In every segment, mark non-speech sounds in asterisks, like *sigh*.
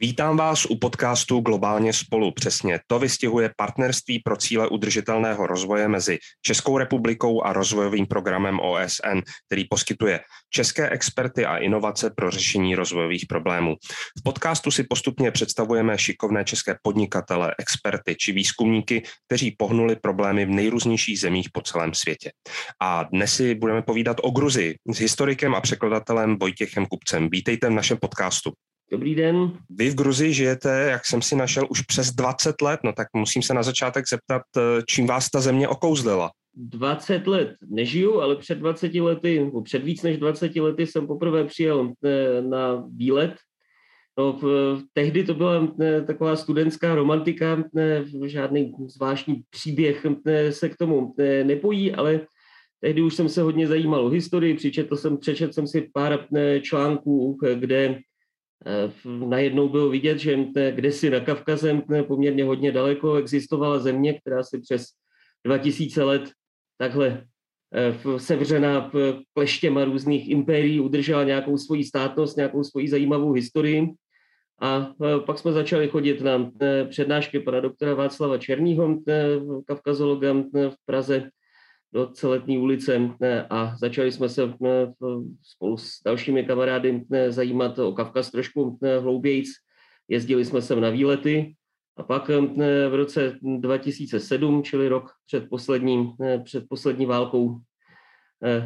Vítám vás u podcastu Globálně spolu. Přesně to vystihuje partnerství pro cíle udržitelného rozvoje mezi Českou republikou a rozvojovým programem OSN, který poskytuje české experty a inovace pro řešení rozvojových problémů. V podcastu si postupně představujeme šikovné české podnikatele, experty či výzkumníky, kteří pohnuli problémy v nejrůznějších zemích po celém světě. A dnes si budeme povídat o Gruzii s historikem a překladatelem Vojtěchem Kupcem. Vítejte v našem podcastu. Dobrý den. Vy v Gruzii žijete, jak jsem si našel, už přes 20 let, no tak musím se na začátek zeptat, eh, čím vás ta země okouzlila? 20 let nežiju, ale před 20 lety, před víc než 20 lety jsem poprvé přijel eh, na výlet. No, tehdy to byla eh, taková studentská romantika, žádný zvláštní příběh se k tomu nepojí, ale tehdy už jsem se hodně zajímal o historii, přičetl jsem, přečetl jsem si pár článků, kde najednou bylo vidět, že kde si na Kavkazem poměrně hodně daleko existovala země, která si přes 2000 let takhle eh, sevřená kleštěma různých impérií udržela nějakou svoji státnost, nějakou svoji zajímavou historii. A eh, pak jsme začali chodit na přednášky pana doktora Václava Černýho, kavkazologa v Praze, do celetní ulice a začali jsme se spolu s dalšími kamarády zajímat o Kavkaz trošku hloubějíc. Jezdili jsme sem na výlety a pak v roce 2007, čili rok před, posledním, před poslední válkou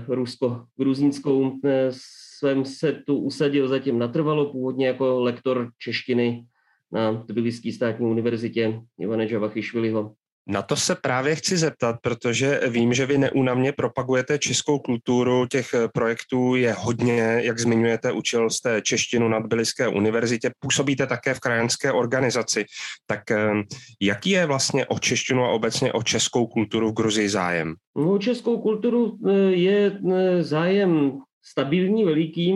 rusko-gruzínskou, jsem se tu usadil zatím natrvalo, původně jako lektor češtiny na Tbiliský státní univerzitě Ivane Javachyšviliho. Na to se právě chci zeptat, protože vím, že vy neúnavně propagujete českou kulturu, těch projektů je hodně, jak zmiňujete, učil jste češtinu na Tbiliské univerzitě, působíte také v krajanské organizaci. Tak ehm, jaký je vlastně o češtinu a obecně o českou kulturu v Gruzii zájem? No, o českou kulturu e, je zájem stabilní, veliký,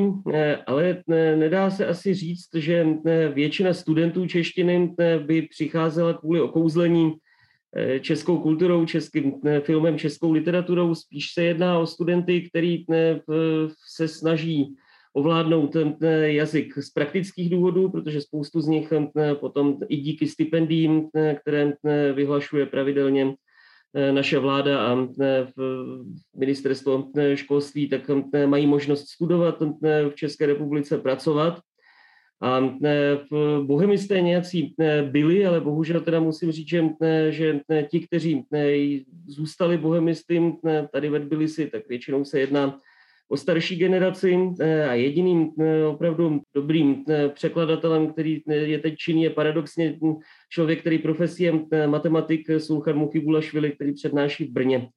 ale nedá se asi říct, že většina studentů češtiny by přicházela kvůli okouzlení Eh, českou kulturou, českým eh, filmem, českou literaturou. Spíš se jedná o studenty, který eh, se snaží ovládnout ten jazyk z praktických důvodů, protože spoustu z nich potom i díky stipendiím, které vyhlašuje pravidelně naše vláda a ministerstvo školství, tak mají možnost studovat v České republice, pracovat a e, bohemisté nějací e, byli, ale bohužel teda musím říct, že, e, že ti, kteří zůstali bohemisty tady ve Tbilisi, tak většinou se jedná o starší generaci a jediným opravdu dobrým překladatelem, který je teď činný, je paradoxně člověk, který profesí je matematik Sulchan Muchibulašvili, který přednáší v Brně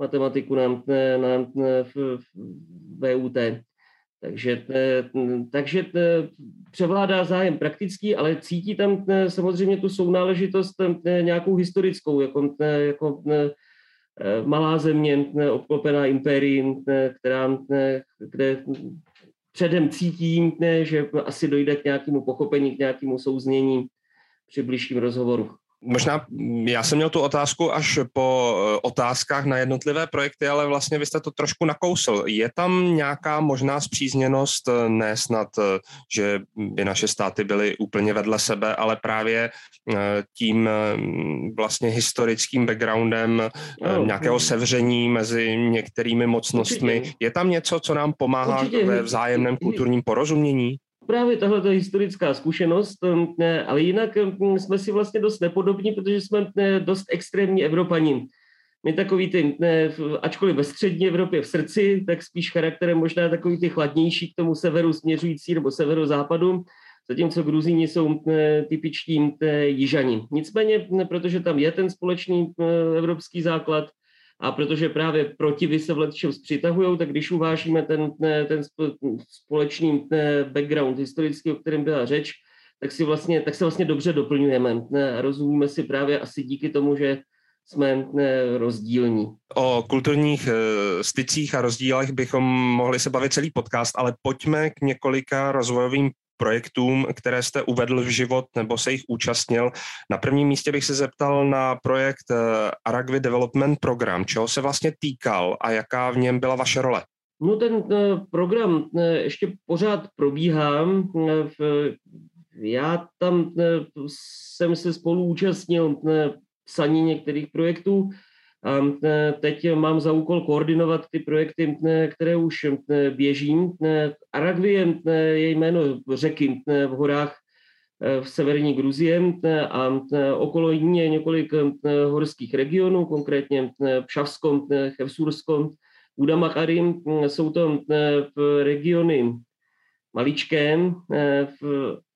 matematiku na, na, na v, v VUT. Takže, eh, takže eh, převládá zájem praktický, ale cítí tam eh, samozřejmě tu sounáležitost nějakou historickou, jako, jako malá země obklopená impérií, která, kde předem cítím, že asi dojde k nějakému pochopení, k nějakému souznění při blížším rozhovoru. Možná já jsem měl tu otázku až po eh, otázkách na jednotlivé projekty, ale vlastně vy jste to trošku nakousl. Je tam nějaká možná zpřízněnost, eh, ne snad, eh, že by naše státy byly úplně vedle sebe, ale právě tím vlastně historickým backgroundem no, nějakého no. sevření mezi některými mocnostmi. Určitě. Je tam něco, co nám pomáhá Určitě. ve vzájemném kulturním porozumění? Právě tahle ta historická zkušenost, um, ale jinak um, jsme si vlastně dost nepodobní, protože jsme dost extrémní Evropaní. My takový ty, ačkoliv ve střední Evropě v srdci, tak spíš charakterem možná takový ty chladnější k tomu severu směřující nebo severozápadu, zatímco Gruzíni jsou typičtí jižani. Nicméně, protože tam je ten společný evropský základ, a protože právě protivy se v Letčevs přitahují, tak když uvážíme ten, ten společný background historický, o kterém byla řeč, tak, si vlastně, tak se vlastně dobře doplňujeme. Rozumíme si právě asi díky tomu, že jsme rozdílní. O kulturních eh, stycích a rozdílech bychom mohli se bavit celý podcast, ale pojďme k několika rozvojovým projektům, které jste uvedl v život nebo se jich účastnil. Na prvním místě bych se zeptal na projekt eh, Aragvi Development Program. Čeho se vlastně týkal a jaká v něm byla vaše role? No ten eh, program eh, ještě pořád probíhá. já tam jsem se spolu účastnil psaní některých projektů. A teď mám za úkol koordinovat ty projekty, které už běží. Aragvi je jméno řeky v horách v severní Gruzie a okolo ní je několik horských regionů, konkrétně Pšavsko, Chevsursko, Udamakarim. Jsou to regiony maličké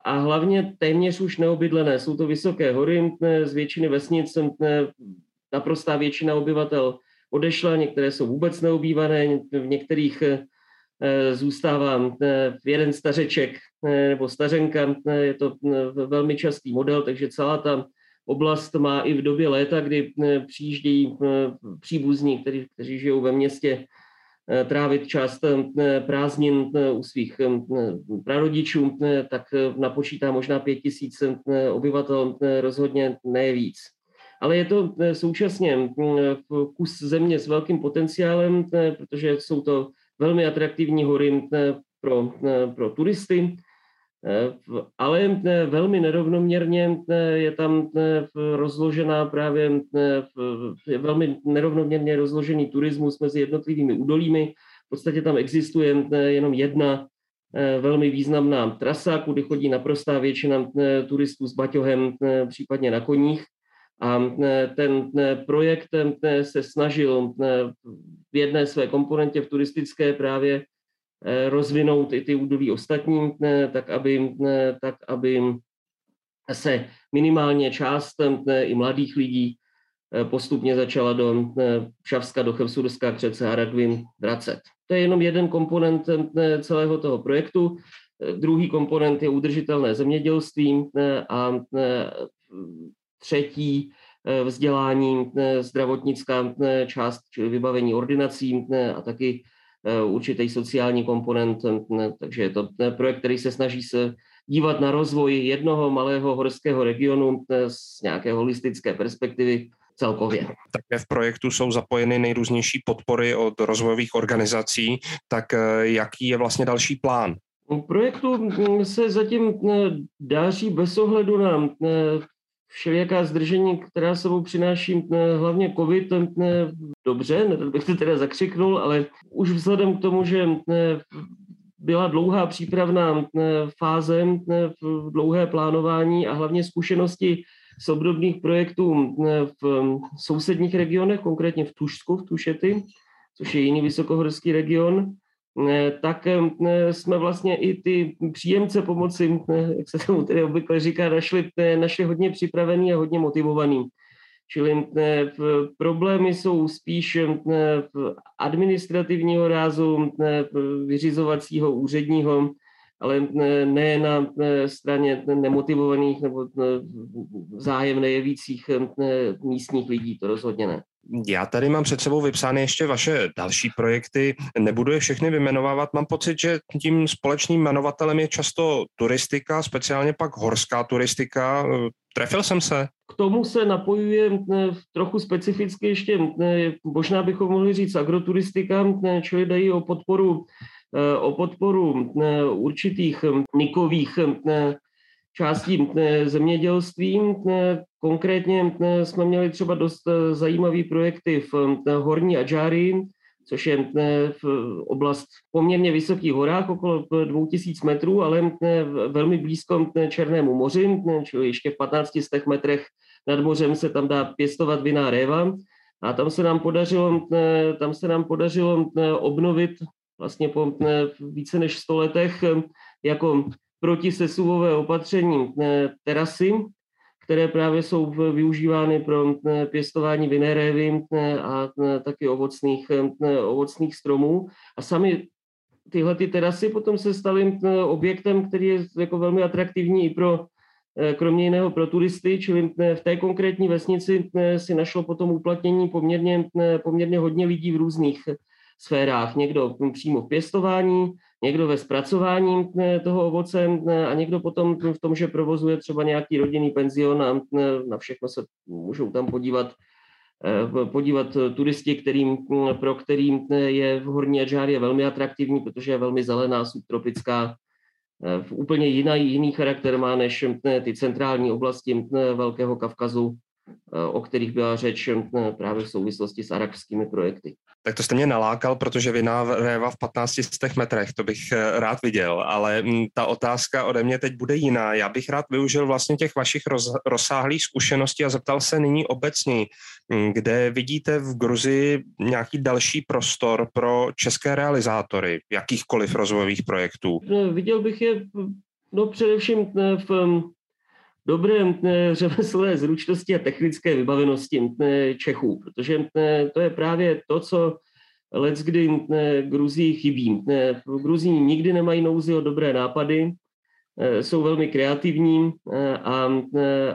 a hlavně téměř už neobydlené. Jsou to vysoké hory, z většiny vesnic naprostá většina obyvatel odešla, některé jsou vůbec neobývané, v některých Eh, zůstává eh, jeden stařeček eh, nebo stařenka, je to velmi častý model, takže celá ta oblast má i v době léta, kdy přijíždějí příbuzní, kteří, kteří žijou ve městě, trávit část prázdnin u svých prarodičů, tak napočítá možná pět tisíc obyvatel, rozhodně ne víc. Ale je to současně kus země s velkým potenciálem, protože jsou to velmi atraktivní hory eh, pro, eh, pro turisty, eh, ale velmi nerovnoměrně je tam rozložená právě je velmi nerovnoměrně rozložený turismus mezi jednotlivými údolími. V podstatě tam existuje jenom jedna velmi významná trasa, kudy chodí naprostá většina turistů s baťohem, případně na koních. A ten projekt se snažil v jedné své komponentě v turistické právě eh, rozvinout i ty údolí ostatní, tak aby, tak aby se minimálně část i mladých lidí eh, postupně začala do Šavska, do Chevsurska, Křece a Radvin vracet. To je jenom jeden komponent celého toho projektu. Eh, druhý komponent je udržitelné zemědělství a třetí eh, vzdělání, eh, zdravotnická eh, část, vybavení ordinací a taky určitý sociální komponent. Takže je to projekt, který se snaží se dívat na rozvoj jednoho malého horského regionu z nějaké holistické perspektivy celkově. Také v projektu jsou zapojeny nejrůznější podpory od rozvojových organizací, tak jaký je vlastně další plán? Projektu hm, se zatím daří bez ohledu na všelijaká zdržení, která sebou přináší hlavně covid, dobře, ne, bych to teda zakřiknul, ale už vzhledem k tomu, že byla dlouhá přípravná fáze, dlouhé plánování a hlavně zkušenosti z obdobných projektů v sousedních regionech, konkrétně v Tušsku, v Tušety, což je jiný vysokohorský region, tak jsme vlastně i ty příjemce pomoci, jak se tomu tedy obvykle říká, našli, našli hodně připravený a hodně motivovaný. Čili problémy jsou spíš administrativního rázu, vyřizovacího, úředního, ale ne na straně nemotivovaných nebo zájem nejevících místních lidí, to rozhodně ne. Já tady mám před sebou vypsány ještě vaše další projekty. Nebudu je všechny vymenovávat. Mám pocit, že tím společným jmenovatelem je často turistika, speciálně pak horská turistika. Trefil jsem se? K tomu se napojuje trochu specificky ještě, možná bychom mohli říct agroturistika, čili dají o podporu, o podporu určitých nikových částí zemědělství. Konkrétně jsme měli třeba dost e, zajímavé projekty v Horní Adžári, což je v oblast poměrně vysokých horách, okolo 2000 metrů, ale velmi blízko Černému moři, čili ještě v 15 metrech nad mořem se tam dá pěstovat viná réva. A tam se nám podařilo, tam se nám podařilo obnovit vlastně po více než 100 letech jako protisesuvové opatření terasy, které právě jsou využívány pro pěstování vinérévy a taky ovocných, ovocných stromů. A sami tyhle ty terasy potom se staly objektem, který je jako velmi atraktivní i pro kromě jiného pro turisty, čili v té konkrétní vesnici si našlo potom uplatnění poměrně, poměrně hodně lidí v různých sférách. Někdo přímo v pěstování, někdo ve zpracování eh, toho ovoce eh, a někdo potom v tom, že provozuje třeba nějaký rodinný penzion a eh, na všechno se můžou tam podívat podívat turisti, kterým, pro kterým je v Horní Adžárie velmi atraktivní, protože je velmi zelená, subtropická, úplně jiný, jiný charakter má než ty centrální oblasti Velkého Kavkazu, o kterých byla řeč právě v souvislosti s arabskými projekty. Tak to jste mě nalákal, protože vina réva v 15 metrech, to bych eh, rád viděl, ale mm, ta otázka ode mě teď bude jiná. Já bych rád využil vlastně těch vašich roz, rozsáhlých zkušeností a zeptal se nyní obecně, mm, kde vidíte v Gruzii nějaký další prostor pro české realizátory jakýchkoliv rozvojových projektů? No, viděl bych je no, především eh, v dobré řemeslné zručnosti a technické vybavenosti Čechů, protože to je právě to, co let kdy Gruzii chybí. V Gruzii nikdy nemají nouzi o dobré nápady, e, jsou velmi kreativní e, a,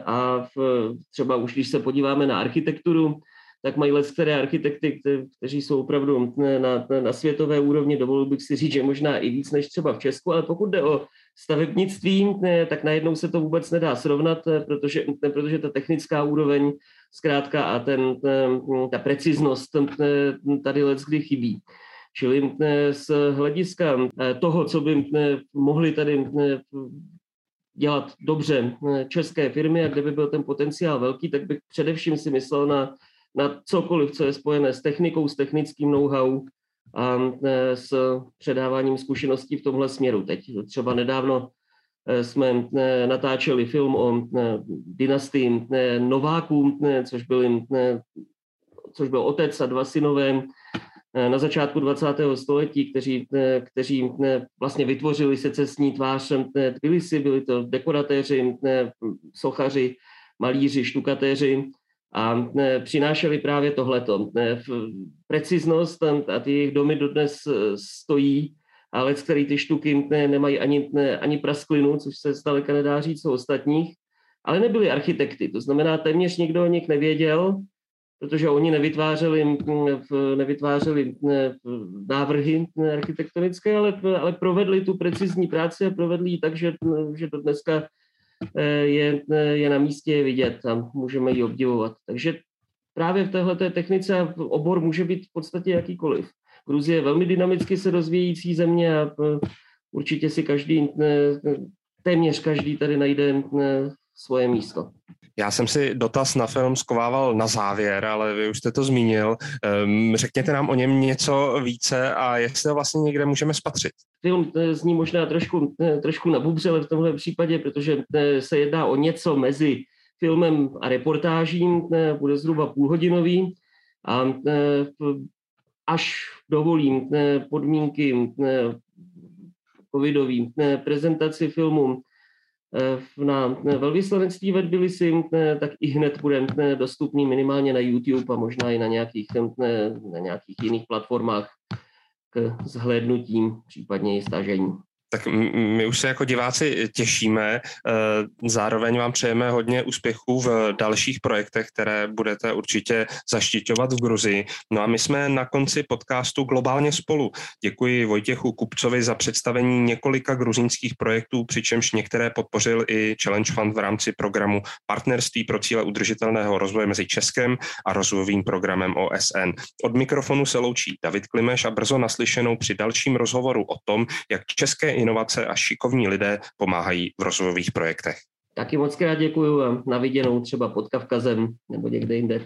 a v, třeba už když se podíváme na architekturu, tak mají let které architekty, kteří jsou opravdu na, na světové úrovni, dovolil bych si říct, že možná i víc než třeba v Česku, ale pokud jde o stavebnictví, tak najednou se to vůbec nedá srovnat, protože, protože ta technická úroveň zkrátka a ten, ta preciznost tady let kdy chybí. Čili z hlediska toho, co by mohli tady dělat dobře české firmy a kde by byl ten potenciál velký, tak bych především si myslel na, na cokoliv, co je spojené s technikou, s technickým know-how, a s předáváním zkušeností v tomhle směru. Teď třeba nedávno e, jsme e, natáčeli film o dynastii Nováků, což byl, což byl otec a dva synové na začátku 20. století, kteří, kteří vlastně vytvořili se cestní tvář Tbilisi, byli to dekoratéři, sochaři, malíři, štukatéři a přinášeli právě tohleto. Preciznost a ty jejich domy dodnes e, stojí, ale z který ty štuky nemají ani, ani prasklinu, což se zdaleka nedá říct o ostatních, ale nebyli architekty. To znamená, téměř nikdo o nich nevěděl, protože oni nevytvářeli, nevytvářeli návrhy architektonické, ale, ale provedli tu precizní práci a provedli ji tak, že, že to dneska je, eh, je na místě vidět a můžeme ji obdivovat. Takže právě v téhle technice obor může být v podstatě jakýkoliv. Gruzie je velmi dynamicky se rozvíjející země a eh, určitě si každý, téměř každý tady najde svoje místo. Já jsem si dotaz na film skovával na závěr, ale vy už jste to zmínil. Ehm, řekněte nám o něm něco více a jestli ho vlastně někde můžeme spatřit. Film zní možná trošku, trošku nabubřele v tomhle případě, protože se jedná o něco mezi filmem a reportážím, bude zhruba půlhodinový a až dovolím podmínky covidový prezentaci filmu Eh, na velvyslanectví ve Tbilisi, eh, tak i hned bude eh, dostupný minimálně na YouTube a možná i na nějakých, na nějakých jiných platformách k zhlédnutím, případně i stažení. Tak my už se jako diváci těšíme, eh, zároveň vám přejeme hodně úspěchů v dalších projektech, které budete určitě zaštiťovat v Gruzii. No a my jsme na konci podcastu Globálně spolu. Děkuji Vojtěchu Kupcovi za představení několika gruzínských projektů, přičemž některé podpořil i Challenge Fund v rámci programu Partnerství pro cíle udržitelného rozvoje mezi Českem a rozvojovým programem OSN. Od mikrofonu se loučí David Klimeš a brzo naslyšenou při dalším rozhovoru o tom, jak české inovace a šikovní lidé pomáhají v rozvojových projektech. Taky moc krát děkuju a na viděnou třeba pod Kavkazem nebo někde jinde. *laughs*